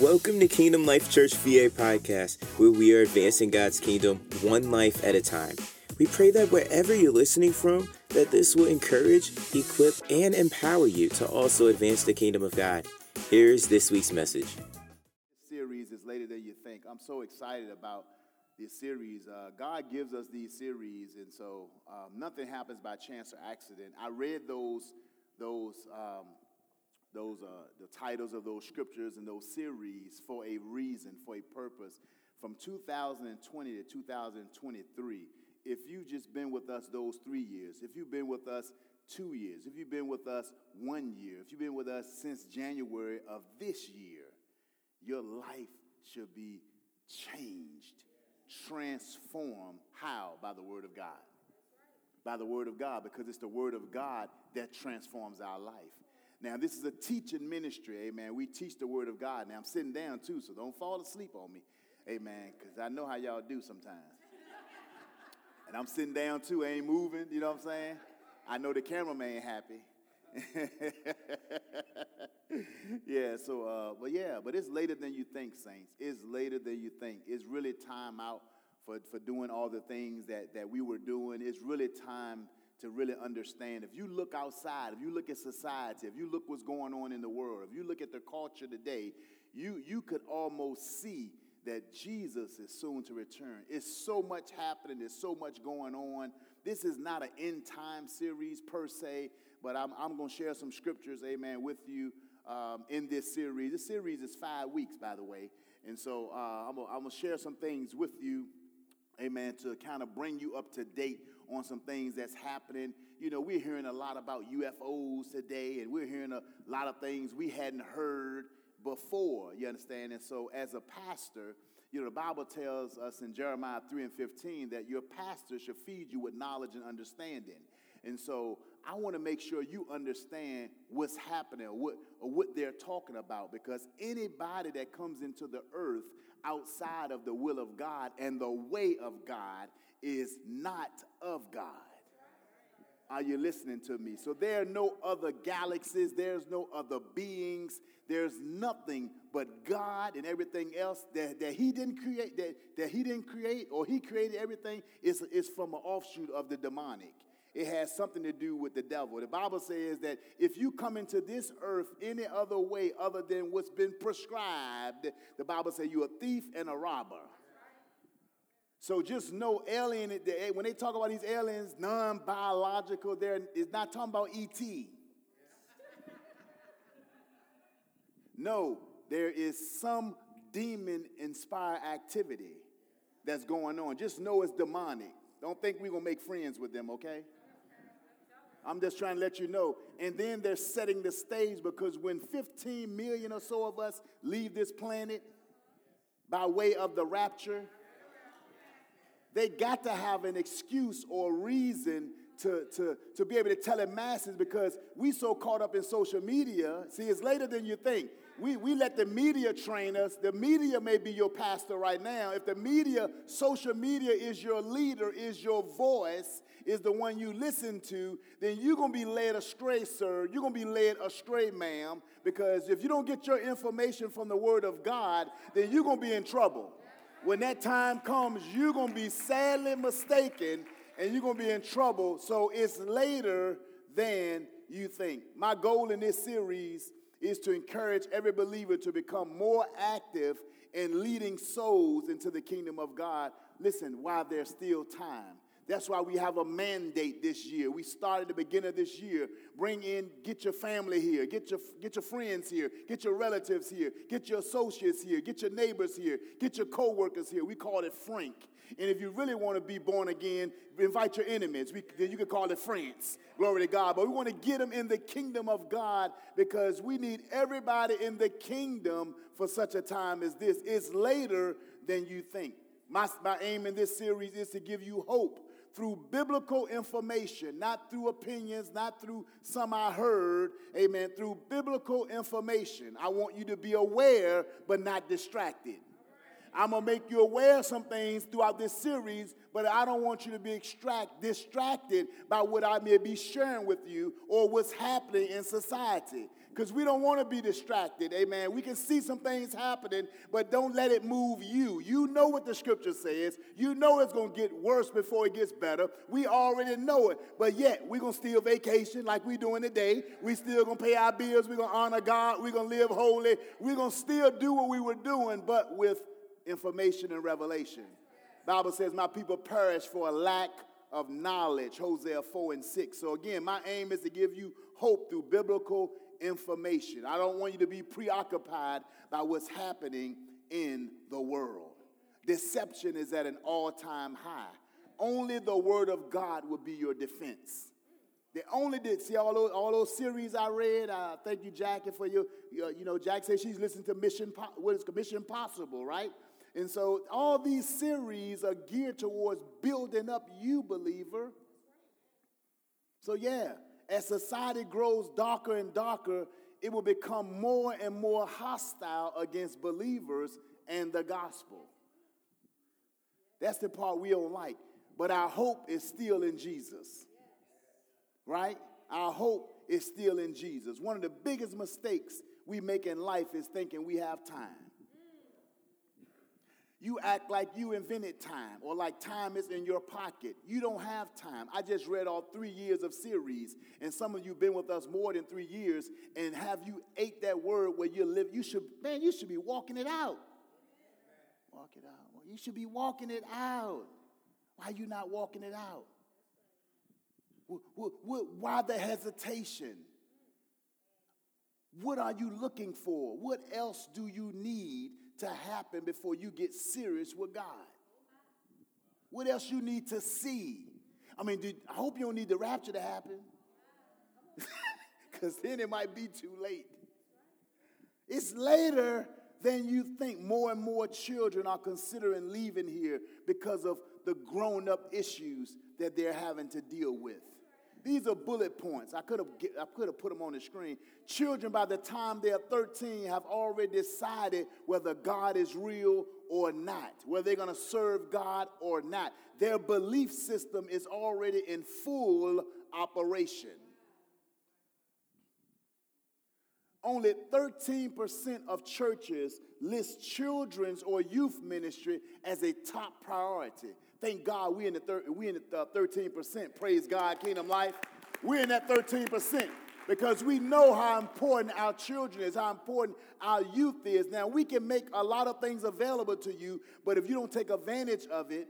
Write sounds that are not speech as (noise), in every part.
Welcome to Kingdom Life Church VA podcast, where we are advancing God's kingdom one life at a time. We pray that wherever you're listening from, that this will encourage, equip, and empower you to also advance the kingdom of God. Here's this week's message. This series is later than you think. I'm so excited about this series. Uh, God gives us these series, and so um, nothing happens by chance or accident. I read those those um, those uh, the titles of those scriptures and those series for a reason, for a purpose. From 2020 to 2023, if you've just been with us those three years, if you've been with us two years, if you've been with us one year, if you've been with us since January of this year, your life should be changed, transformed. How? By the Word of God. By the Word of God, because it's the Word of God that transforms our life. Now, this is a teaching ministry, amen. We teach the word of God. Now, I'm sitting down too, so don't fall asleep on me, amen, because I know how y'all do sometimes. and I'm sitting down too, I ain't moving, you know what I'm saying? I know the cameraman ain't happy. (laughs) yeah, so, uh, but yeah, but it's later than you think, saints. It's later than you think. It's really time out for, for doing all the things that, that we were doing. It's really time to really understand. If you look outside, if you look at society, if you look what's going on in the world, if you look at the culture today, you, you could almost see that Jesus is soon to return. It's so much happening, there's so much going on. This is not an end time series per se, but I'm, I'm going to share some scriptures, amen, with you um, in this series. This series is five weeks, by the way. And so uh, I'm going to share some things with you, amen, to kind of bring you up to date on some things that's happening. You know, we're hearing a lot about UFOs today, and we're hearing a lot of things we hadn't heard before, you understand? And so, as a pastor, you know, the Bible tells us in Jeremiah 3 and 15 that your pastor should feed you with knowledge and understanding. And so I want to make sure you understand what's happening or what, or what they're talking about because anybody that comes into the earth outside of the will of God and the way of God is not of God. Are you listening to me? So there are no other galaxies, there's no other beings, there's nothing but God and everything else that, that He didn't create, that, that He didn't create, or He created everything is, is from an offshoot of the demonic. It has something to do with the devil. The Bible says that if you come into this earth any other way other than what's been prescribed, the Bible says you're a thief and a robber. So just know alien, when they talk about these aliens, non-biological, they're, it's not talking about ET. No, there is some demon-inspired activity that's going on. Just know it's demonic. Don't think we're going to make friends with them, okay? I'm just trying to let you know. And then they're setting the stage because when 15 million or so of us leave this planet by way of the rapture, they got to have an excuse or reason to, to, to be able to tell the masses because we so caught up in social media. See, it's later than you think. We, we let the media train us. The media may be your pastor right now. If the media, social media is your leader, is your voice, is the one you listen to, then you're going to be led astray, sir. You're going to be led astray, ma'am, because if you don't get your information from the Word of God, then you're going to be in trouble when that time comes, you're going to be sadly mistaken and you're going to be in trouble. So it's later than you think. My goal in this series is to encourage every believer to become more active in leading souls into the kingdom of God. Listen, while there's still time. That's why we have a mandate this year. We started at the beginning of this year. Bring in, get your family here, get your, get your friends here, get your relatives here, get your associates here, get your neighbors here, get your co-workers here. We call it Frank. And if you really want to be born again, invite your enemies. We, then you can call it France. Glory to God. But we want to get them in the kingdom of God because we need everybody in the kingdom for such a time as this. It's later than you think. My, my aim in this series is to give you hope through biblical information, not through opinions, not through some I heard, amen, through biblical information. I want you to be aware but not distracted. I'm gonna make you aware of some things throughout this series, but I don't want you to be extract, distracted by what I may be sharing with you or what's happening in society. Because we don't want to be distracted. Amen. We can see some things happening, but don't let it move you. You know what the scripture says. You know it's going to get worse before it gets better. We already know it, but yet we're going to still vacation like we're doing today. We still going to pay our bills. We're going to honor God. We're going to live holy. We're going to still do what we were doing, but with information and revelation. Bible says, My people perish for a lack of knowledge, Hosea 4 and 6. So, again, my aim is to give you hope through biblical information. I don't want you to be preoccupied by what's happening in the world. Deception is at an all time high. Only the Word of God will be your defense. The only did see all those all those series I read. Uh, thank you, Jackie, for your, your you know. Jack says she's listening to Mission what is Mission Possible, right? And so all these series are geared towards building up you, believer. So yeah, as society grows darker and darker, it will become more and more hostile against believers and the gospel. That's the part we don't like. But our hope is still in Jesus. Right? Our hope is still in Jesus. One of the biggest mistakes we make in life is thinking we have time you act like you invented time or like time is in your pocket. You don't have time. I just read all three years of series, and some of you been with us more than three years, and have you ate that word where you live? You should, man, you should be walking it out. Walk it out. You should be walking it out. Why are you not walking it out? Why the hesitation? What are you looking for? What else do you need to happen before you get serious with God? What else you need to see? I mean, did, I hope you don't need the rapture to happen. (laughs) Because then it might be too late. It's later than you think. More and more children are considering leaving here because of the grown up issues that they're having to deal with. These are bullet points. I could have I could have put them on the screen. Children by the time they're 13 have already decided whether God is real or not, whether they're going to serve God or not. Their belief system is already in full operation. Only 13% of churches list children's or youth ministry as a top priority. Thank God we're in the thir- we in the uh, 13%. Praise God, Kingdom Life. We're in that 13% because we know how important our children is, how important our youth is. Now, we can make a lot of things available to you, but if you don't take advantage of it,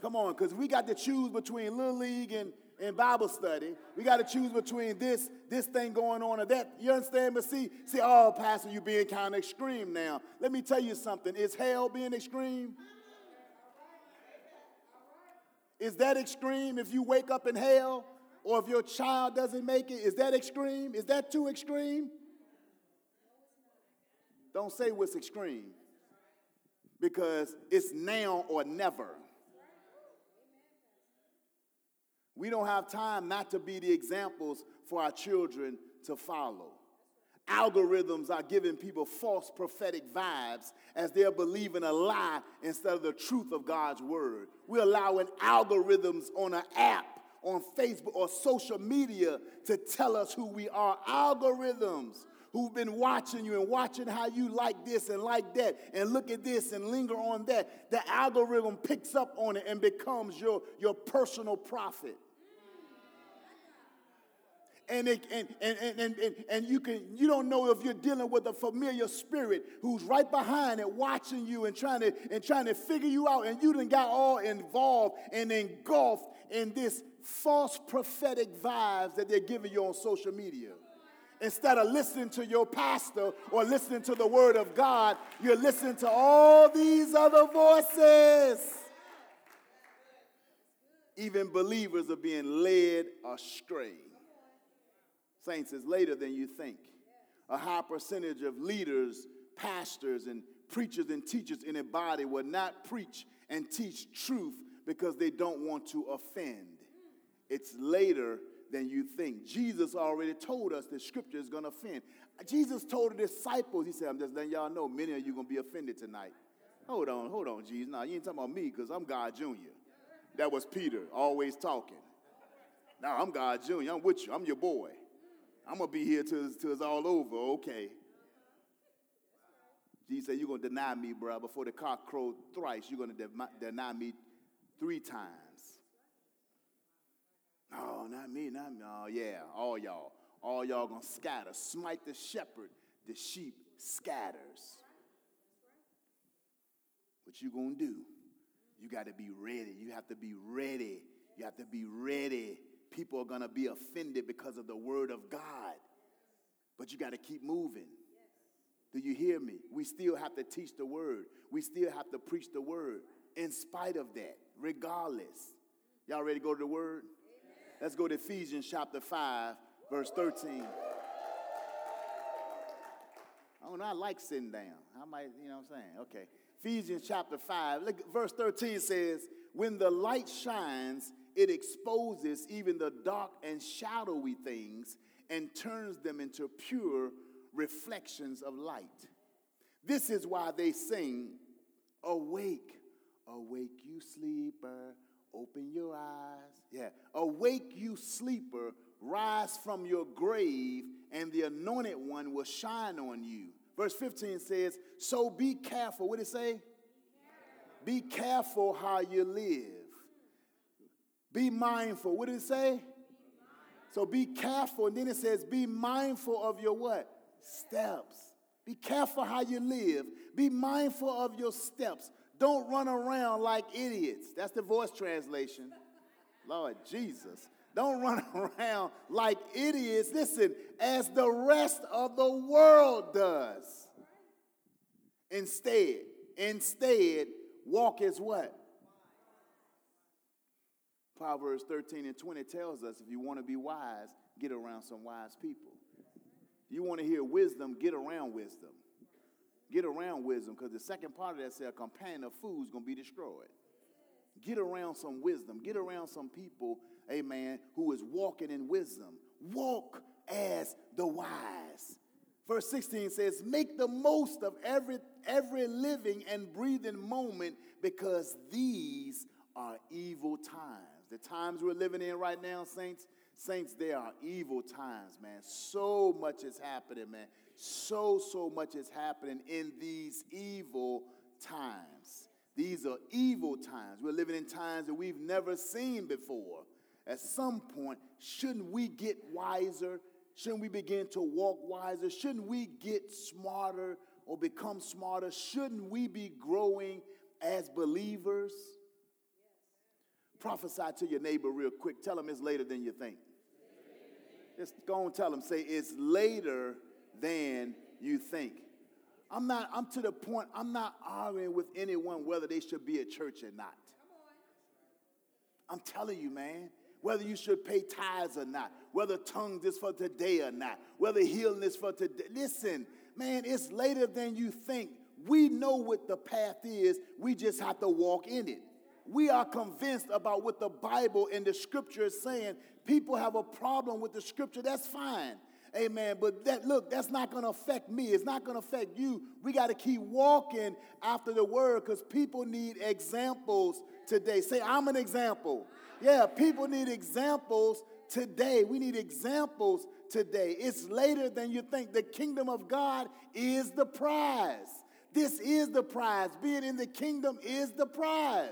come on, because we got to choose between Little League and, and Bible study. We got to choose between this, this thing going on or that. You understand? But see, see, oh, Pastor, you being kind of extreme now. Let me tell you something. Is hell being extreme? Is that extreme if you wake up in hell or if your child doesn't make it? Is that extreme? Is that too extreme? Don't say what's extreme because it's now or never. We don't have time not to be the examples for our children to follow algorithms are giving people false prophetic vibes as they're believing a lie instead of the truth of God's word. We're allowing algorithms on an app, on Facebook, or social media to tell us who we are. Algorithms who've been watching you and watching how you like this and like that and look at this and linger on that. The algorithm picks up on it and becomes your, your personal prophet and, it, and, and, and, and, and you can you don't know if you're dealing with a familiar spirit who's right behind it watching you and trying to and trying to figure you out and you done got all involved and engulfed in this false prophetic vibes that they're giving you on social media instead of listening to your pastor or listening to the word of God, you're listening to all these other voices. Even believers are being led astray. Saints, is later than you think. A high percentage of leaders, pastors, and preachers and teachers in a body will not preach and teach truth because they don't want to offend. It's later than you think. Jesus already told us that scripture is going to offend. Jesus told the disciples, He said, I'm just letting y'all know many of you going to be offended tonight. Hold on, hold on, Jesus. Now, you ain't talking about me because I'm God Jr. That was Peter, always talking. Now, I'm God Jr., I'm with you, I'm your boy. I'm going to be here till, till it's all over. Okay. Jesus said, You're going to deny me, bro. Before the cock crowed thrice, you're going to de- deny me three times. Oh, not me, not me. Oh, yeah, all y'all. All y'all going to scatter. Smite the shepherd, the sheep scatters. What you going to do? You got to be ready. You have to be ready. You have to be ready. People are going to be offended because of the word of God. But you got to keep moving. Do you hear me? We still have to teach the word. We still have to preach the word in spite of that, regardless. Y'all ready to go to the word? Amen. Let's go to Ephesians chapter 5, verse 13. Oh, no, I like sitting down. I might, you know what I'm saying? Okay. Ephesians chapter 5, look, verse 13 says, When the light shines, it exposes even the dark and shadowy things and turns them into pure reflections of light. This is why they sing, Awake, awake, you sleeper, open your eyes. Yeah, awake, you sleeper, rise from your grave, and the anointed one will shine on you. Verse 15 says, So be careful. What did it say? Be careful how you live. Be mindful. What did it say? So be careful. And then it says, Be mindful of your what? Steps. Be careful how you live. Be mindful of your steps. Don't run around like idiots. That's the voice translation. Lord Jesus. Don't run (laughs) around like idiots. Listen, as the rest of the world does. Instead, instead, walk as what? Proverbs 13 and 20 tells us if you want to be wise, get around some wise people. You want to hear wisdom, get around wisdom. Get around wisdom because the second part of that says a companion of fools is going to be destroyed. Get around some wisdom. Get around some people amen, who is walking in wisdom. Walk as the wise. Verse 16 says, Make the most of every, every living and breathing moment because these are evil times. The times we're living in right now, saints, saints, they are evil times, man. So much is happening, man. So, so much is happening in these evil times. These are evil times. We're living in times that we've never seen before at some point, shouldn't we get wiser? Shouldn't we begin to walk wiser? Shouldn't we get smarter or become smarter? Shouldn't we be growing as believers? Prophesy to your neighbor real quick. Tell him it's later than you think. Just go and tell him, say, it's later than you think. I'm not, I'm to the point, I'm not arguing with anyone whether they should be at church or not. I'm telling you, man, whether you should pay tithes or not, whether tongues is for today or not, whether healing is for today. Listen, man, it's later than you think. We know what the path is, we just have to walk in it. We are convinced about what the Bible and the scripture is saying. People have a problem with the scripture, that's fine. Amen. But that look, that's not going to affect me. It's not going to affect you. We got to keep walking after the word because people need examples today. Say, I'm an example. Yeah, people need examples today. We need examples today. It's later than you think. The kingdom of God is the prize. This is the prize. Being in the kingdom is the prize.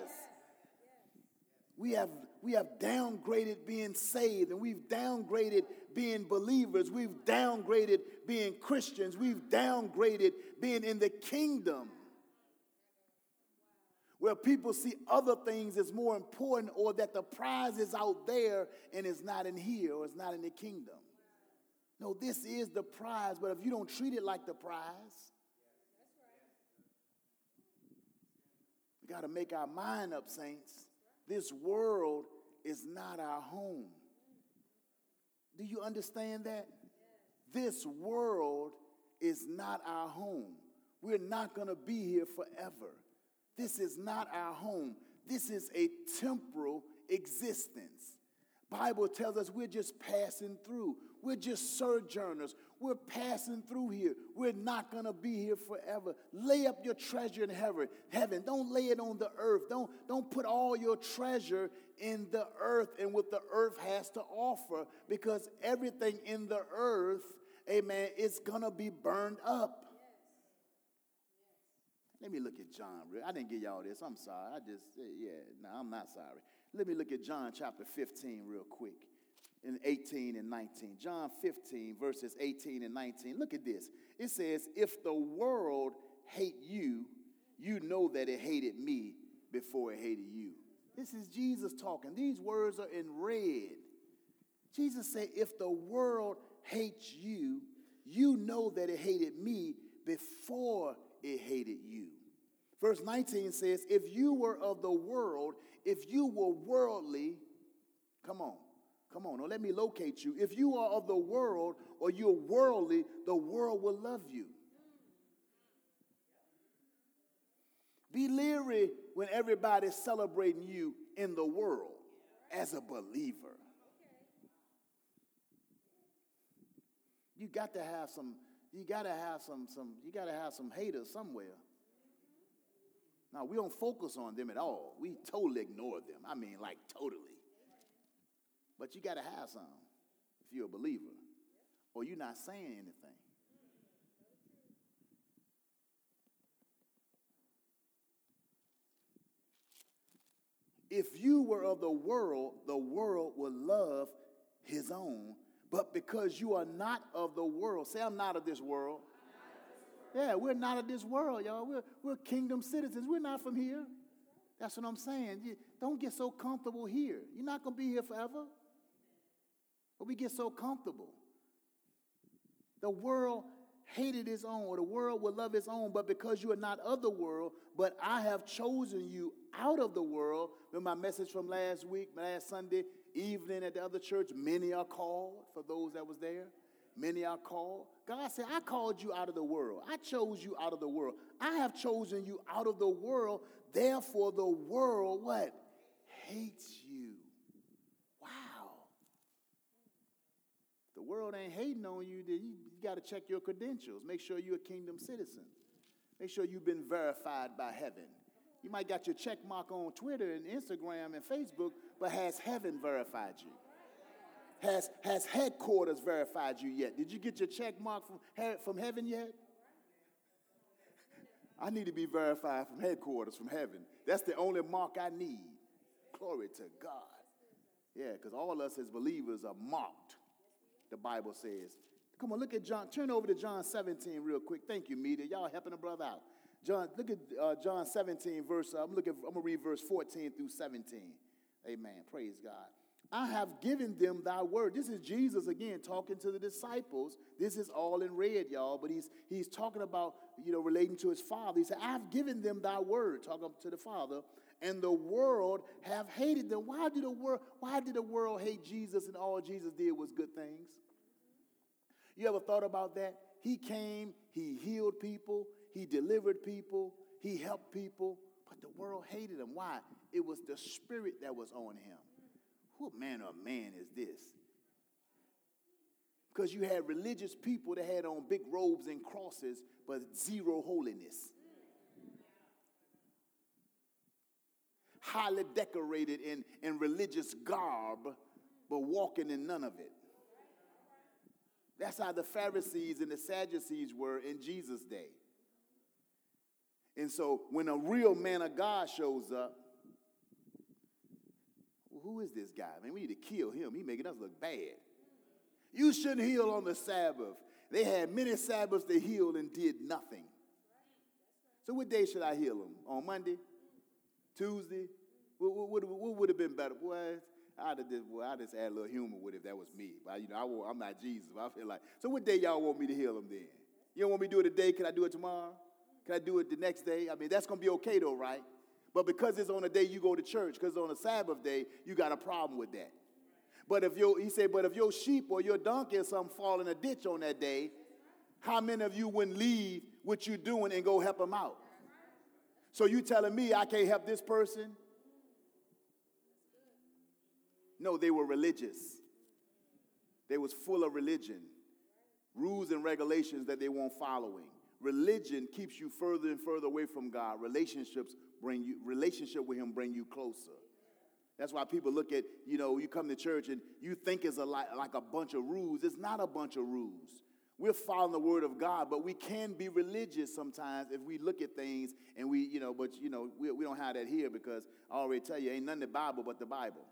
We have, we have downgraded being saved and we've downgraded being believers. We've downgraded being Christians. We've downgraded being in the kingdom where people see other things as more important or that the prize is out there and it's not in here or it's not in the kingdom. No, this is the prize, but if you don't treat it like the prize, we got to make our mind up, saints. This world is not our home. Do you understand that? This world is not our home. We're not going to be here forever. This is not our home. This is a temporal existence. Bible tells us we're just passing through. We're just sojourners. We're passing through here. We're not going to be here forever. Lay up your treasure in heaven. Heaven. Don't lay it on the earth. Don't, don't put all your treasure in the earth and what the earth has to offer because everything in the earth, amen, is going to be burned up. Let me look at John. I didn't get y'all this. I'm sorry. I just, yeah, no, I'm not sorry. Let me look at John chapter 15 real quick in 18 and 19. John 15, verses 18 and 19. Look at this. It says, If the world hate you, you know that it hated me before it hated you. This is Jesus talking. These words are in red. Jesus said, If the world hates you, you know that it hated me before it hated you. Verse 19 says, If you were of the world, if you were worldly, come on, come on, or let me locate you. If you are of the world or you're worldly, the world will love you. Be leery when everybody's celebrating you in the world as a believer. You got to have some, you got to have some, some, you got to have some haters somewhere. Now, we don't focus on them at all. We totally ignore them. I mean, like, totally. But you got to have some if you're a believer, or you're not saying anything. If you were of the world, the world would love his own. But because you are not of the world, say, I'm not of this world. Yeah, we're not of this world, y'all. We're, we're kingdom citizens. We're not from here. That's what I'm saying. You don't get so comfortable here. You're not going to be here forever. But we get so comfortable. The world hated his own, or the world will love his own, but because you are not of the world, but I have chosen you out of the world. Remember my message from last week, last Sunday evening at the other church? Many are called for those that was there. Many are called. God said, I called you out of the world. I chose you out of the world. I have chosen you out of the world. Therefore, the world, what? Hates you. Wow. the world ain't hating on you, then you, you got to check your credentials. Make sure you're a kingdom citizen. Make sure you've been verified by heaven. You might got your check mark on Twitter and Instagram and Facebook, but has heaven verified you? Has, has headquarters verified you yet? Did you get your check mark from, from heaven yet? I need to be verified from headquarters, from heaven. That's the only mark I need. Glory to God. Yeah, because all us as believers are marked, the Bible says. Come on, look at John. Turn over to John 17 real quick. Thank you, media. Y'all helping a brother out. John, look at uh, John 17, verse, uh, I'm, looking, I'm to read verse 14 through 17. Amen. Praise God. I have given them thy word. This is Jesus again talking to the disciples. This is all in red, y'all, but he's he's talking about, you know, relating to his father. He said, I've given them thy word, talking to the Father, and the world have hated them. Why did the world, why did the world hate Jesus and all Jesus did was good things? You ever thought about that? He came, he healed people, he delivered people, he helped people, but the world hated him. Why? It was the spirit that was on him. What manner of man is this? Because you had religious people that had on big robes and crosses, but zero holiness. Highly decorated in, in religious garb, but walking in none of it. That's how the Pharisees and the Sadducees were in Jesus' day. And so when a real man of God shows up, who is this guy? Man, we need to kill him. He making us look bad. You shouldn't heal on the Sabbath. They had many Sabbaths they healed and did nothing. So what day should I heal them? On Monday? Tuesday? What, what, what, would have been better? Boy, I'd have just, well, I'd just add a little humor with it if that was me. But, you know, I am not Jesus. I feel like, so what day y'all want me to heal them then? You don't want me to do it today? Can I do it tomorrow? Can I do it the next day? I mean, that's going to be okay though, right? But because it's on a day you go to church, because on a Sabbath day, you got a problem with that. But if your, he said, but if your sheep or your donkey or something fall in a ditch on that day, how many of you wouldn't leave what you're doing and go help them out? So you telling me I can't help this person? No, they were religious. They was full of religion. rules and regulations that they weren't following. Religion keeps you further and further away from God. Relationships bring you relationship with him bring you closer. That's why people look at, you know, you come to church and you think it's a like, like a bunch of rules. It's not a bunch of rules. We're following the word of God, but we can be religious sometimes if we look at things and we, you know, but, you know, we, we don't have that here because I already tell you, ain't nothing the Bible but the Bible.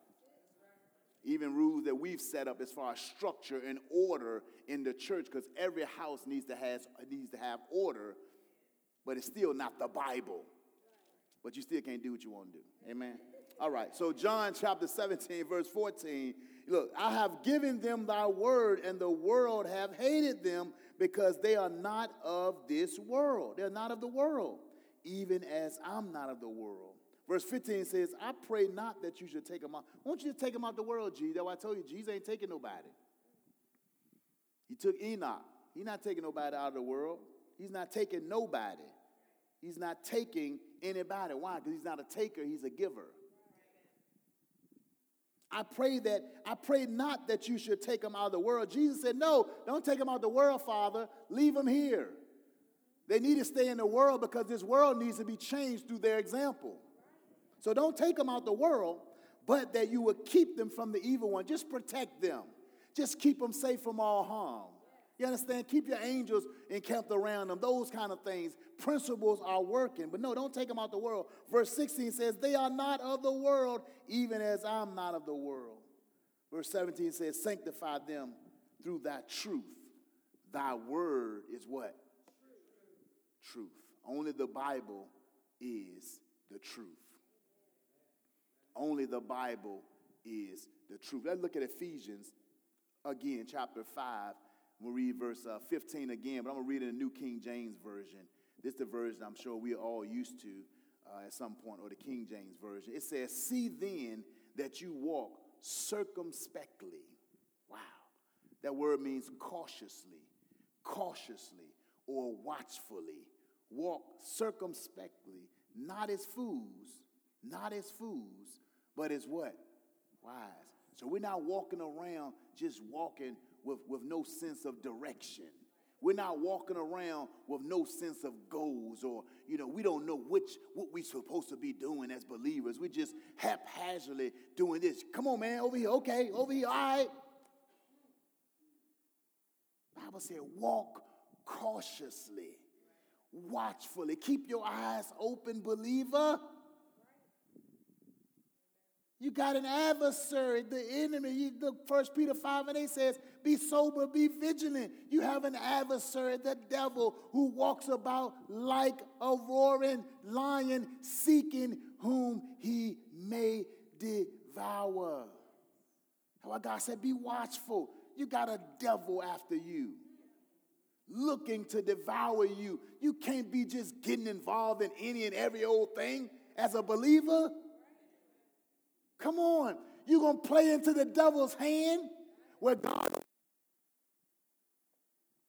Even rules that we've set up as far as structure and order in the church, because every house needs to, has, needs to have order, but it's still not the Bible. But you still can't do what you want to do. Amen. All right, so John chapter 17, verse 14. Look, I have given them thy word, and the world have hated them because they are not of this world. They're not of the world, even as I'm not of the world. Verse 15 says, I pray not that you should take them out. Won't you just take them out the world, Jesus? That's why I told you, Jesus ain't taking nobody. He took Enoch. He's not taking nobody out of the world. He's not taking nobody. He's not taking anybody. Why? Because he's not a taker, he's a giver. I pray that, I pray not that you should take them out of the world. Jesus said, No, don't take them out of the world, Father. Leave them here. They need to stay in the world because this world needs to be changed through their example. So don't take them out the world, but that you will keep them from the evil one. Just protect them. Just keep them safe from all harm. You understand? Keep your angels encamped around them. Those kind of things. Principles are working. But no, don't take them out the world. Verse 16 says, They are not of the world, even as I'm not of the world. Verse 17 says, Sanctify them through thy truth. Thy word is what? Truth. Only the Bible is the truth. Only the Bible is the truth. Let's look at Ephesians again, chapter 5 I'm going to read verse uh, 15 again, but I'm going to read in the New King James Version. This is the version I'm sure we're all used to uh, at some point, or the King James Version. It says, See then that you walk circumspectly. Wow. That word means cautiously, cautiously, or watchfully. Walk circumspectly, not as fools, not as fools, but as what? Wise. So we're not walking around just walking with, with no sense of direction. We're not walking around with no sense of goals or, you know, we don't know which what we're supposed to be doing as believers. We're just haphazardly doing this. Come on, man, over here. Okay, over here. All right. Bible said, walk cautiously, watchfully. Keep your eyes open, believer. You got an adversary, the enemy. You look, First Peter 5 and 8 says, Be sober, be vigilant. You have an adversary, the devil, who walks about like a roaring lion, seeking whom he may devour. How God said, Be watchful. You got a devil after you, looking to devour you. You can't be just getting involved in any and every old thing as a believer. Come on. You're going to play into the devil's hand where God.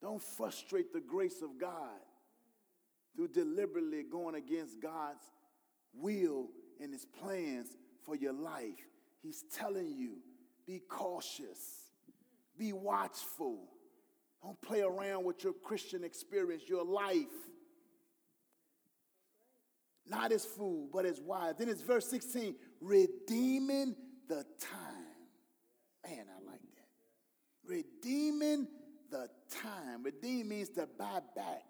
Don't frustrate the grace of God through deliberately going against God's will and his plans for your life. He's telling you be cautious, be watchful. Don't play around with your Christian experience, your life. Not as fool, but as wise. Then it's verse 16 redeeming the time. Man, I like that. Redeeming the time. Redeem means to buy back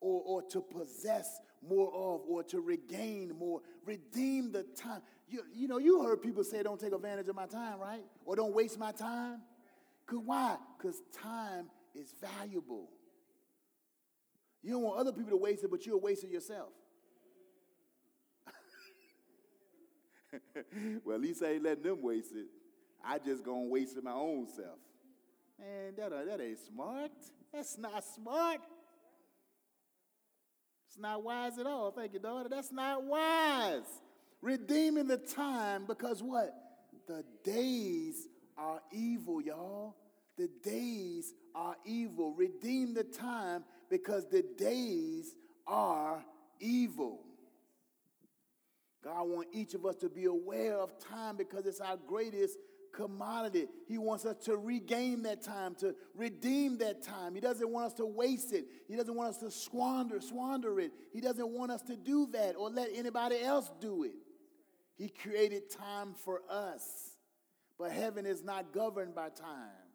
or, or to possess more of or to regain more. Redeem the time. You, you know, you heard people say, don't take advantage of my time, right? Or don't waste my time. Cause why? Because time is valuable. You don't want other people to waste it, but you'll waste it yourself. (laughs) well, at least I ain't letting them waste it. I just gonna waste it my own self. Man, that, uh, that ain't smart. That's not smart. It's not wise at all. Thank you, daughter. That's not wise. Redeeming the time because what? The days are evil, y'all. The days are evil. Redeem the time because the days are evil. God wants each of us to be aware of time because it's our greatest commodity. He wants us to regain that time, to redeem that time. He doesn't want us to waste it. He doesn't want us to squander, squander it. He doesn't want us to do that or let anybody else do it. He created time for us. But heaven is not governed by time.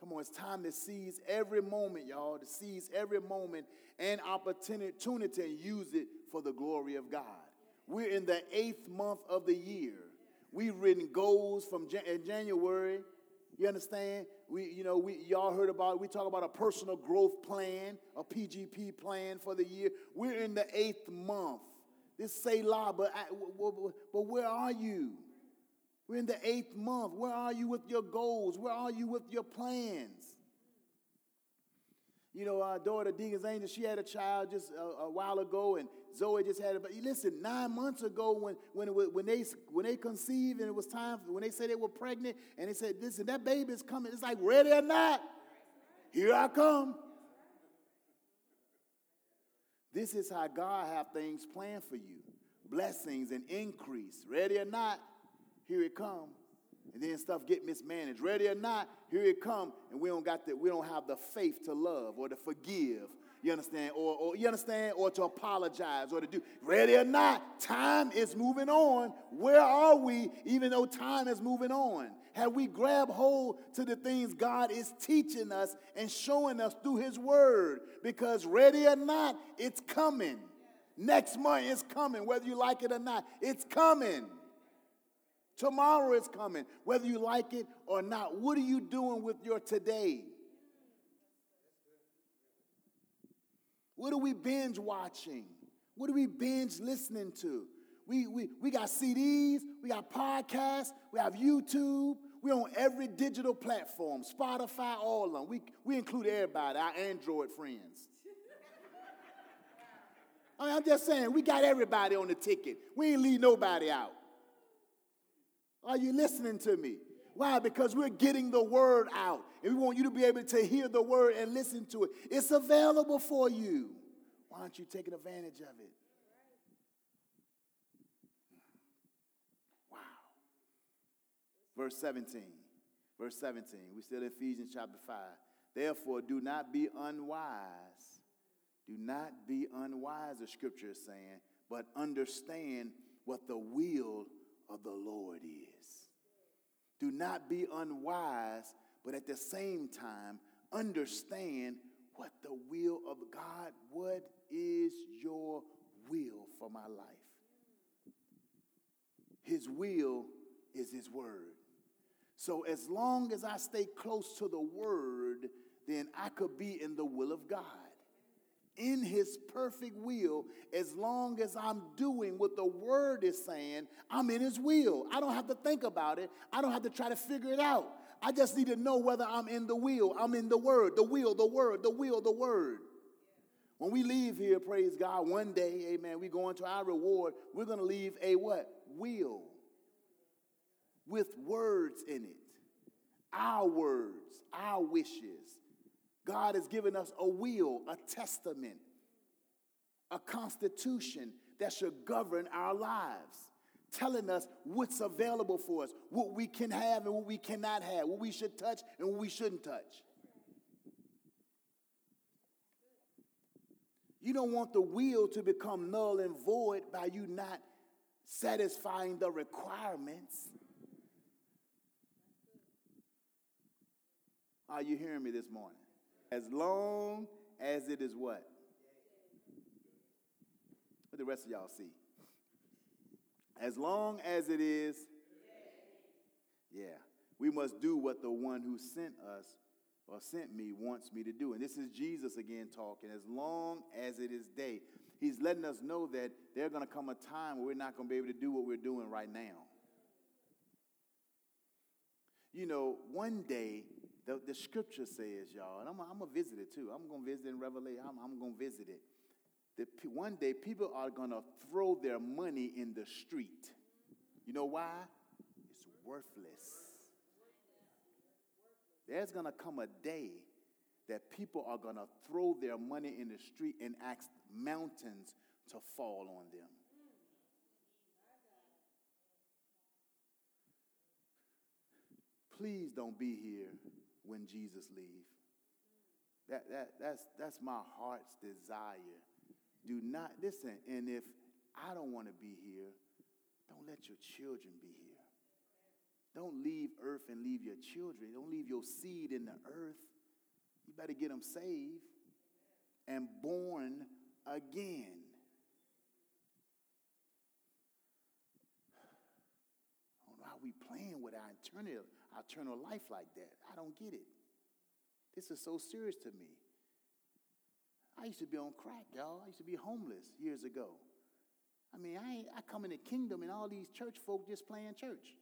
Come on, it's time to seize every moment, y'all, to seize every moment and opportunity and use it for the glory of God. We're in the eighth month of the year. We've written goals from Jan- January. You understand? We, you know, we y'all heard about. We talk about a personal growth plan, a PGP plan for the year. We're in the eighth month. This la, but but where are you? We're in the eighth month. Where are you with your goals? Where are you with your plans? You know, our daughter, Deacon's Angel, she had a child just a, a while ago, and Zoe just had it. But listen, nine months ago, when, when, it, when, they, when they conceived and it was time, when they said they were pregnant, and they said, listen, that baby is coming. It's like, ready or not, here I come. This is how God have things planned for you. Blessings and increase. Ready or not, here it come. And then stuff get mismanaged. Ready or not, here it come, and we don't got the, we don't have the faith to love or to forgive. You understand? Or, or you understand? Or to apologize or to do. Ready or not, time is moving on. Where are we, even though time is moving on? Have we grabbed hold to the things God is teaching us and showing us through His Word? Because ready or not, it's coming. Next month it's coming, whether you like it or not. It's coming. Tomorrow is coming, whether you like it or not. What are you doing with your today? What are we binge watching? What are we binge listening to? We, we, we got CDs, we got podcasts, we have YouTube, we're on every digital platform, Spotify, all of them. We, we include everybody, our Android friends. I mean, I'm just saying, we got everybody on the ticket. We ain't leave nobody out. Are you listening to me? Why? Because we're getting the word out. And we want you to be able to hear the word and listen to it. It's available for you. Why aren't you taking advantage of it? Wow. Verse 17. Verse 17. We're still in Ephesians chapter 5. Therefore, do not be unwise. Do not be unwise, the scripture is saying, but understand what the will of the Lord is. Do not be unwise, but at the same time, understand what the will of God, what is your will for my life? His will is His word. So as long as I stay close to the word, then I could be in the will of God in his perfect will as long as I'm doing what the word is saying. I'm in his will. I don't have to think about it, I don't have to try to figure it out. I just need to know whether I'm in the will. I'm in the word, the will, the word, the will, the word. When we leave here, praise God, one day, amen, we go into our reward, we're going to leave a what? Will with words in it. Our words, our wishes, God has given us a will, a testament, a constitution that should govern our lives, telling us what's available for us, what we can have and what we cannot have, what we should touch and what we shouldn't touch. You don't want the will to become null and void by you not satisfying the requirements. Are you hearing me this morning? As long as it is what? What the rest of y'all see? As long as it is, yeah, we must do what the one who sent us or sent me wants me to do. And this is Jesus again talking. As long as it is day, he's letting us know that there's going to come a time where we're not going to be able to do what we're doing right now. You know, one day the, the scripture says, y'all, and I'm, going to visit it too. I'm going to visit in Revelation. I'm, I'm going to visit it. That one day people are going to throw their money in the street. You know why? It's worthless. There's going to come a day that people are going to throw their money in the street and ask mountains to fall on them. please don't be here when Jesus leave. That, that, that's, that's my heart's desire. Do not, listen, and if I don't want to be here, don't let your children be here. Don't leave earth and leave your children. Don't leave your seed in the earth. You better get them saved and born again. (sighs) I don't know how we playing with our eternal, our eternal life like that. I don't get it. This is so serious to me. I used to be on crack, y'all. I used to be homeless years ago. I mean, I, I come in the kingdom and all these church folk just playing church.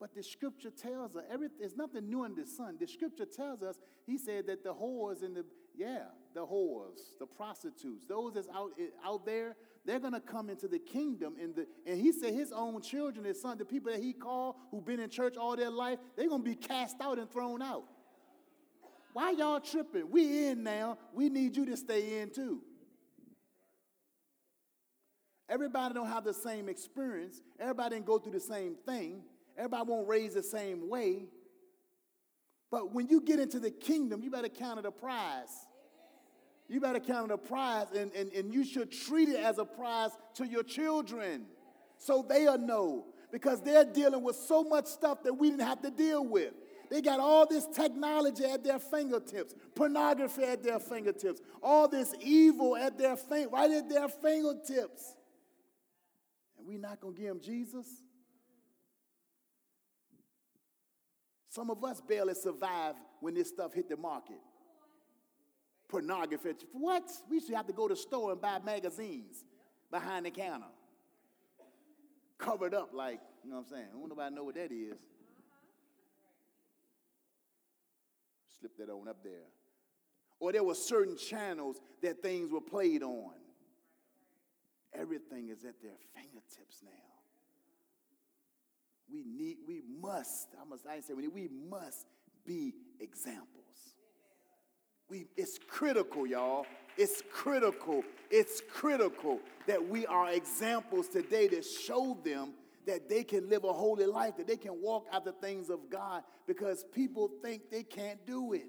But the scripture tells us, every, there's nothing new in the sun. The scripture tells us, he said that the whores and the, yeah, the whores, the prostitutes, those that's out, out there, they're going to come into the kingdom. In the, and he said his own children, his son, the people that he called who've been in church all their life, they're going to be cast out and thrown out. Why y'all tripping? We in now. We need you to stay in too. Everybody don't have the same experience. Everybody didn't go through the same thing. Everybody won't raise the same way. But when you get into the kingdom, you better count it a prize. You better count it a prize, and, and, and you should treat it as a prize to your children so they'll know because they're dealing with so much stuff that we didn't have to deal with. They got all this technology at their fingertips, pornography at their fingertips, all this evil at their fin- right at their fingertips. And we not gonna give them Jesus? Some of us barely survive when this stuff hit the market. Pornography. What? We should have to go to the store and buy magazines behind the counter. Covered up like, you know what I'm saying? I don't nobody know what that is. Slip that on up there. Or there were certain channels that things were played on. Everything is at their fingertips now. We need, we must, I must, I say, we must be examples. We, it's critical, y'all. It's critical. It's critical that we are examples today to show them that they can live a holy life, that they can walk after things of God because people think they can't do it.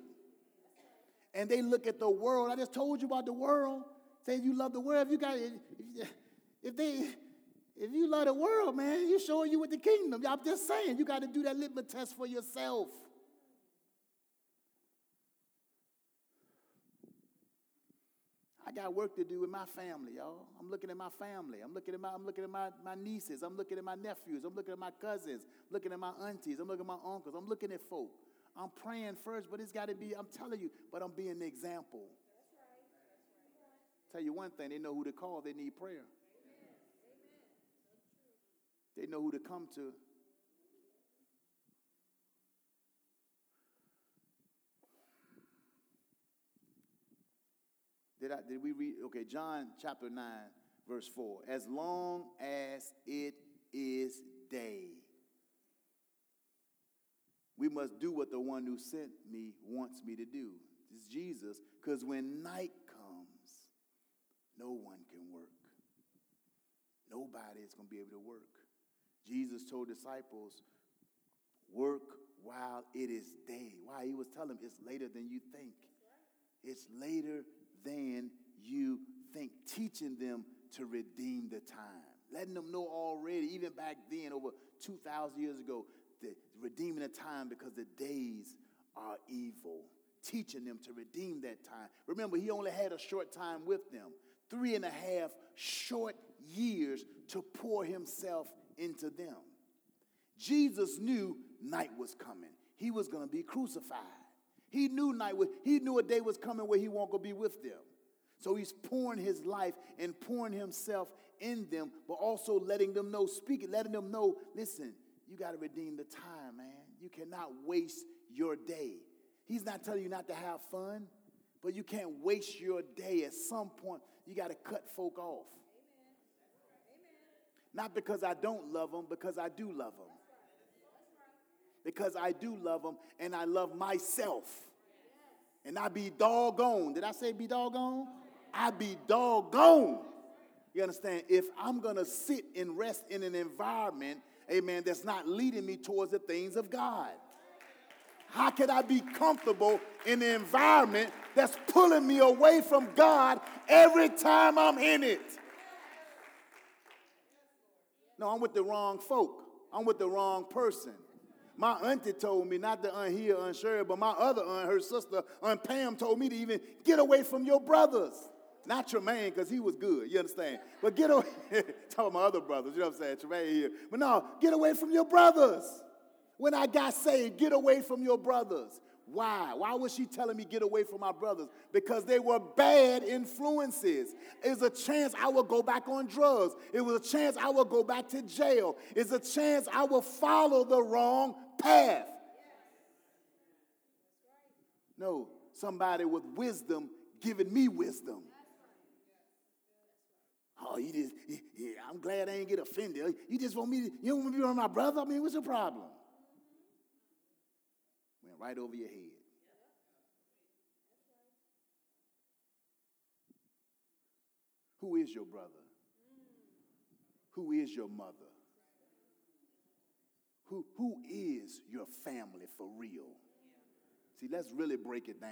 And they look at the world. I just told you about the world. Say you love the world. If you got, if, if they, if you love the world, man, you're showing you with the kingdom. I'm just saying, you got to do that litmus test for yourself. I got work to do with my family, y'all. I'm looking at my family. I'm looking at my, I'm looking at my, my nieces. I'm looking at my nephews. I'm looking at my cousins. I'm looking at my aunties. I'm looking at my uncles. I'm looking at folk. I'm praying first, but it's got to be, I'm telling you, but I'm being the example. Tell you one thing, they know who to call, they need prayer. They know who to come to. Did, I, did we read? Okay, John chapter 9, verse 4. As long as it is day, we must do what the one who sent me wants me to do. This is Jesus, because when night comes, no one can work. Nobody is going to be able to work. Jesus told disciples, work while it is day. Why? He was telling them it's later than you think. It's later than you think. Teaching them to redeem the time. Letting them know already, even back then, over 2,000 years ago, that redeeming the time because the days are evil. Teaching them to redeem that time. Remember, he only had a short time with them three and a half short years to pour himself into them. Jesus knew night was coming. He was going to be crucified. He knew night was, he knew a day was coming where he won't go be with them. So he's pouring his life and pouring himself in them, but also letting them know, speaking, letting them know, listen, you got to redeem the time, man. You cannot waste your day. He's not telling you not to have fun, but you can't waste your day. At some point, you got to cut folk off. Not because I don't love them, because I do love them. Because I do love them and I love myself. And I be doggone. Did I say be doggone? I be doggone. You understand? If I'm going to sit and rest in an environment amen, that's not leading me towards the things of God? How can I be comfortable in the environment that's pulling me away from God every time I'm in it? No, I'm with the wrong folk. I'm with the wrong person. My auntie told me, not the aunt here, Aunt Sherry, but my other aunt, her sister, Aunt Pam, told me to even get away from your brothers. Not Tremaine, because he was good, you understand? But get away, (laughs) talking my other brothers, you know what I'm saying? Tremaine here. But no, get away from your brothers. When I got saved, get away from your brothers. Why? Why was she telling me get away from my brothers? Because they were bad influences. It's a chance I will go back on drugs. It was a chance I will go back to jail. It's a chance I will follow the wrong path. No, somebody with wisdom giving me wisdom. Oh, you just, yeah, I'm glad I ain't get offended. You just want me to, you don't want me to be my brother? I mean, what's your problem? Went right over your head. Who is your brother? Who is your mother? Who, who is your family for real? See, let's really break it down.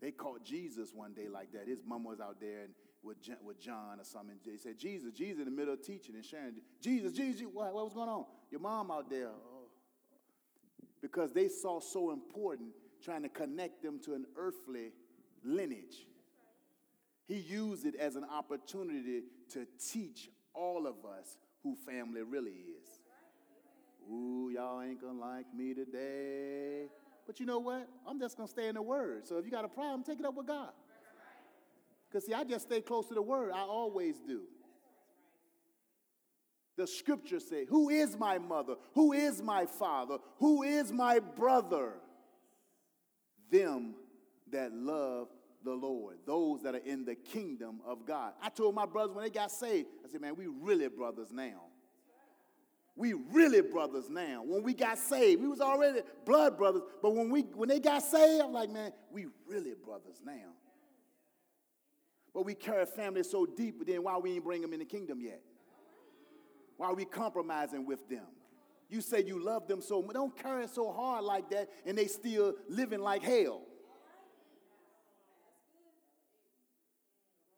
They caught Jesus one day like that. His mom was out there and with, with John or something. They said, Jesus, Jesus in the middle of teaching and sharing. Jesus, Jesus, what, what was going on? Your mom out there. Oh. Because they saw so important trying to connect them to an earthly lineage. He used it as an opportunity to teach all of us who family really is. Ooh, y'all ain't gonna like me today. But you know what? I'm just to stay in the Word. So if you got a problem, take it up with God. Because, see, I just stay close to the Word. I always do. The scriptures say, Who is my mother? Who is my father? Who is my brother? Them that love the Lord, those that are in the kingdom of God. I told my brothers when they got saved, I said, Man, we really brothers now. We really brothers now. When we got saved, we was already blood brothers, but when we when they got saved, I'm like, man, we really brothers now. But we carry family so deep, but then why we ain't bring them in the kingdom yet? Why we compromising with them? You say you love them so much, don't carry so hard like that, and they still living like hell.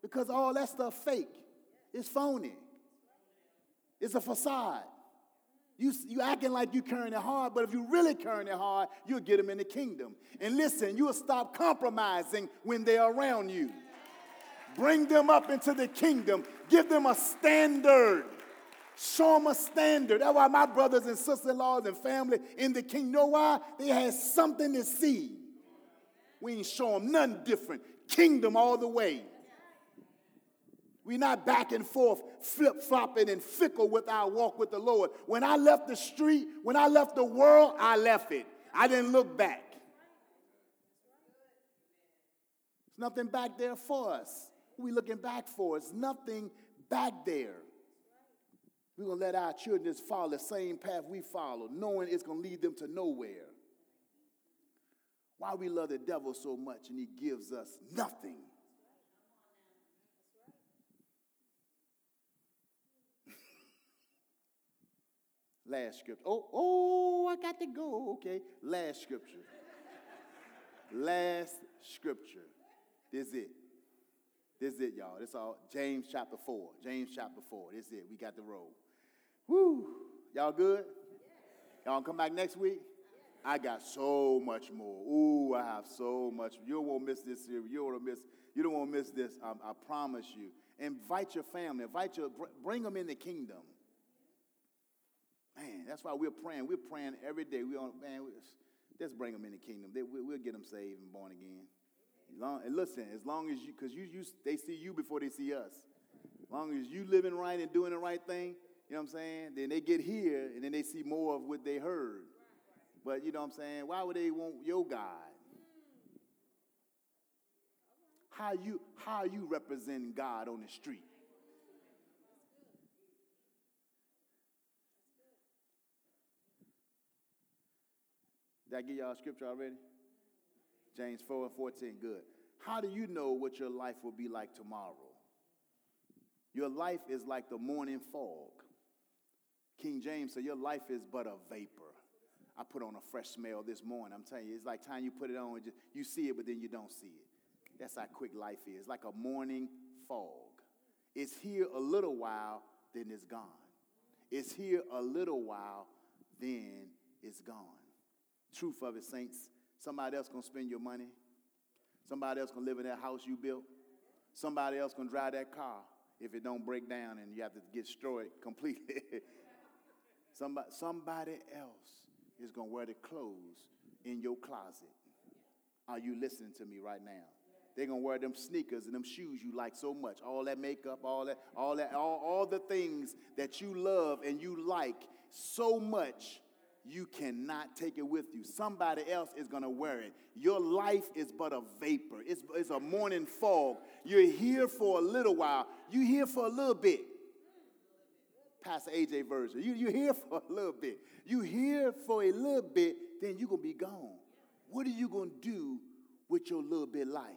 Because all that stuff fake. It's phony. It's a facade. You, you acting like you carrying it hard, but if you really carrying it hard, you'll get them in the kingdom. And listen, you'll stop compromising when they're around you. Bring them up into the kingdom. Give them a standard. Show them a standard. That's why my brothers and sister-in-laws and family in the kingdom, know why? They had something to see. We ain't show them nothing different. Kingdom all the way. We're not back and forth, flip flopping and fickle with our walk with the Lord. When I left the street, when I left the world, I left it. I didn't look back. There's nothing back there for us. we looking back for? It's nothing back there. We're going to let our children just follow the same path we follow, knowing it's going to lead them to nowhere. Why we love the devil so much and he gives us nothing. Last scripture. Oh, oh, I got to go. Okay. Last scripture. Last scripture. This is it. This is it, y'all. This all James chapter 4. James chapter 4. This is it. We got the roll. Woo. Y'all good? Y'all come back next week? I got so much more. Ooh, I have so much. You won't miss this series. You won't miss. You don't want to miss this. I, I promise you. Invite your family. Invite your. Bring them in the kingdom. Man, that's why we're praying. We're praying every day. We on man, let's bring them in the kingdom. They, we, will get them saved and born again. Long, and listen, as long as you, because you, you, they see you before they see us. As long as you living right and doing the right thing, you know what I'm saying? Then they get here and then they see more of what they heard. But you know what I'm saying? Why would they want your God? How you how you representing God on the street? Did I give y'all a scripture already? James 4 and 14. Good. How do you know what your life will be like tomorrow? Your life is like the morning fog. King James said, Your life is but a vapor. I put on a fresh smell this morning. I'm telling you, it's like time you put it on, you see it, but then you don't see it. That's how quick life is. Like a morning fog. It's here a little while, then it's gone. It's here a little while, then it's gone. Truth of it, saints. Somebody else gonna spend your money. Somebody else gonna live in that house you built. Somebody else gonna drive that car if it don't break down and you have to get destroyed (laughs) completely. somebody, somebody else is gonna wear the clothes in your closet. Are you listening to me right now? They're gonna wear them sneakers and them shoes you like so much. All that makeup, all that, all that, all, all the things that you love and you like so much, you cannot take it with you. Somebody else is gonna wear it. Your life is but a vapor, it's, it's a morning fog. You're here for a little while, you're here for a little bit. Pastor AJ version. You, you're here for a little bit. You here for a little bit, then you're gonna be gone. What are you gonna do with your little bit life?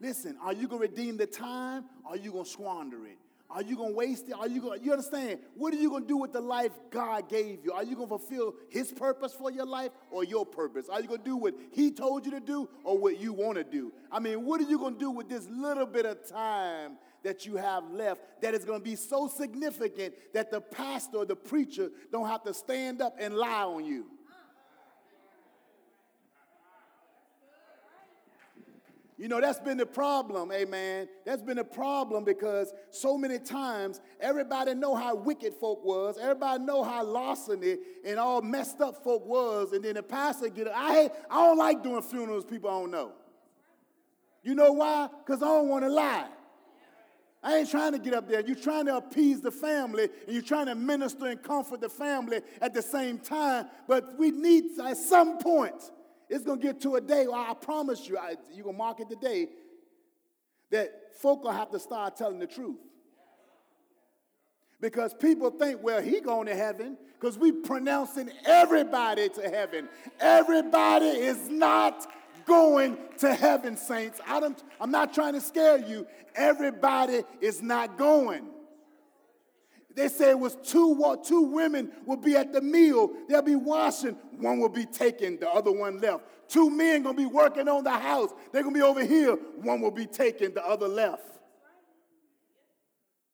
Listen, are you going to redeem the time or are you going to squander it? Are you going to waste it? Are you going to, you understand? What are you going to do with the life God gave you? Are you going to fulfill his purpose for your life or your purpose? Are you going to do what he told you to do or what you want to do? I mean, what are you going to do with this little bit of time that you have left that is going to be so significant that the pastor or the preacher don't have to stand up and lie on you? You know, that's been the problem, amen. That's been the problem because so many times everybody know how wicked folk was. Everybody know how larceny and all messed up folk was. And then the pastor get, up. I hate, I don't like doing funerals people I don't know. You know why? Because I don't want to lie. I ain't trying to get up there. You're trying to appease the family and you're trying to minister and comfort the family at the same time. But we need, at some point, it's going to get to a day, where I promise you, I, you're going to mark it today, that folk will have to start telling the truth. Because people think, well, he going to heaven because we pronouncing everybody to heaven. Everybody is not going to heaven, saints. I I'm not trying to scare you. Everybody is not going. They say it was two, two women will be at the meal. They'll be washing. One will be taken, the other one left. Two men gonna be working on the house. They're gonna be over here. One will be taken, the other left.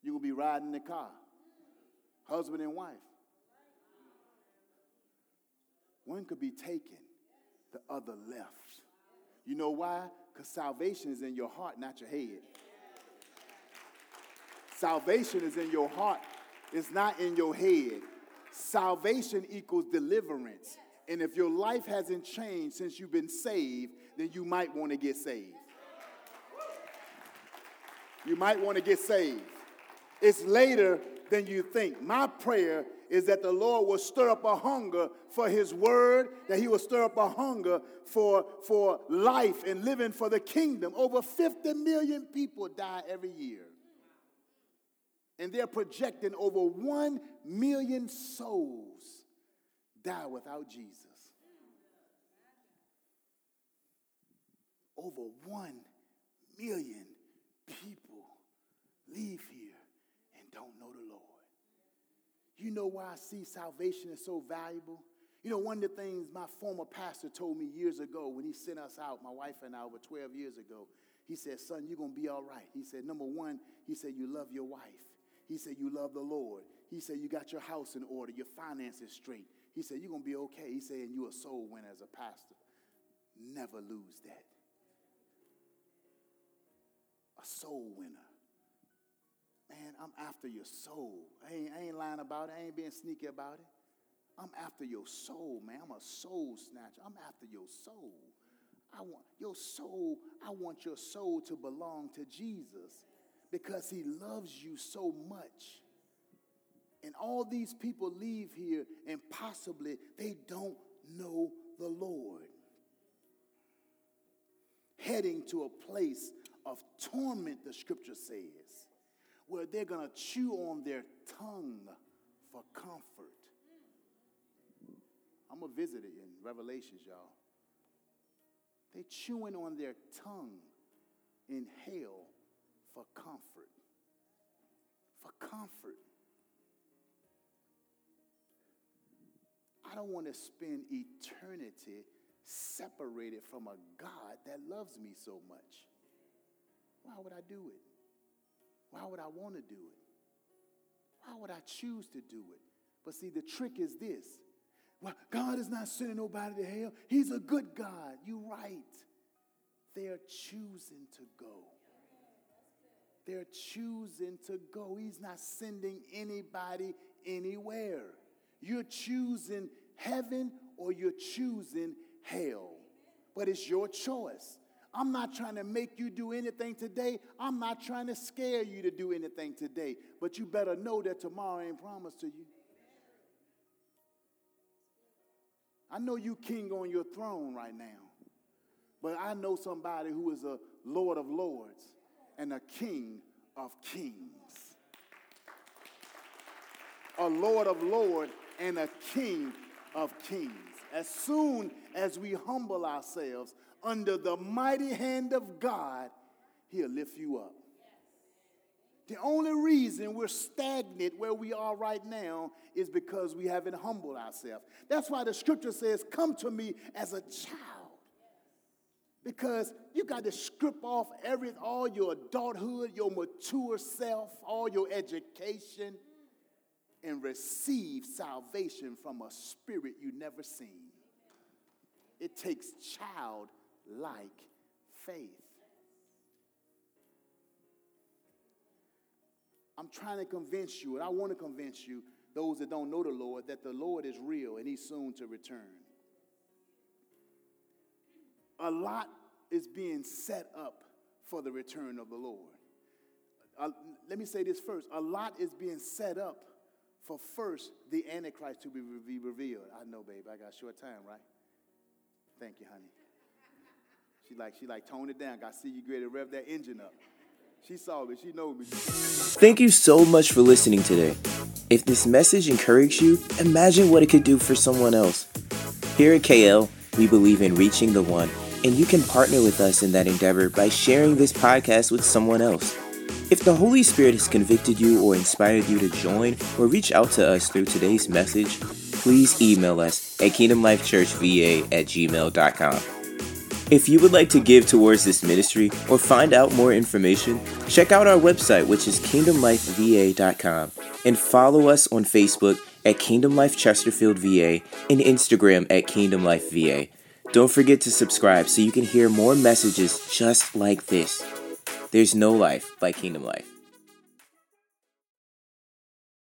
You're going to be riding the car, husband and wife. One could be taken, the other left. You know why? Because salvation is in your heart, not your head. Salvation is in your heart, it's not in your head. Salvation equals deliverance. And if your life hasn't changed since you've been saved, then you might want to get saved. You might want to get saved. It's later than you think. My prayer is that the Lord will stir up a hunger for his word, that he will stir up a hunger for, for life and living for the kingdom. Over 50 million people die every year and they're projecting over 1 million souls die without Jesus. Over 1 million people leave here and don't know the Lord. You know why I see salvation is so valuable? You know, one of the things my former pastor told me years ago when he sent us out, my wife and I, over 12 years ago, he said, Son, you're going to be all right. He said, Number one, he said, You love your wife. He said, You love the Lord. He said, You got your house in order, your finances straight. He said, You're going to be okay. He said, And you a soul winner as a pastor. Never lose that. A soul winner. Man, I'm after your soul. I ain't, I ain't lying about it. I ain't being sneaky about it. I'm after your soul, man. I'm a soul snatcher. I'm after your soul. I want your soul, I want your soul to belong to Jesus because he loves you so much. And all these people leave here and possibly they don't know the Lord. Heading to a place of torment, the scripture says, where they're going to chew on their tongue for comfort. I'm going to visit it in Revelations, y'all. They're chewing on their tongue in hell for comfort. for comfort. I don't want to spend eternity separated from a God that loves me so much. Why would I do it? Why would I want to do it? Why would I choose to do it? But see, the trick is this. Well, God is not sending nobody to hell. He's a good God. You're right. They're choosing to go. They're choosing to go. He's not sending anybody anywhere. You're choosing heaven or you're choosing hell. But it's your choice. I'm not trying to make you do anything today. I'm not trying to scare you to do anything today. But you better know that tomorrow ain't promised to you. I know you king on your throne right now. But I know somebody who is a Lord of Lords and a King of Kings. A Lord of Lords and a King of Kings. As soon as we humble ourselves under the mighty hand of God, He'll lift you up. The only reason we're stagnant where we are right now is because we haven't humbled ourselves. That's why the scripture says, Come to me as a child. Because you got to strip off every, all your adulthood, your mature self, all your education, and receive salvation from a spirit you never seen. It takes childlike faith. I'm trying to convince you, and I want to convince you, those that don't know the Lord, that the Lord is real and He's soon to return a lot is being set up for the return of the Lord. Uh, let me say this first a lot is being set up for first the Antichrist to be, revealed. I know, babe, I got short time, right? Thank you, honey. She like, she like, tone it down. I see you to rev that engine up. She saw me. She know me. Thank you so much for listening today. If this message encouraged you, imagine what it could do for someone else. Here at KL, we believe in reaching the one and you can partner with us in that endeavor by sharing this podcast with someone else. If the Holy Spirit has convicted you or inspired you to join or reach out to us through today's message, please email us at kingdomlifechurchva at gmail.com. If you would like to give towards this ministry or find out more information, check out our website, which is kingdomlifeva.com, and follow us on Facebook at Kingdom Life Chesterfield VA and Instagram at Kingdom Life VA. Don't forget to subscribe so you can hear more messages just like this. There's no life like Kingdom Life.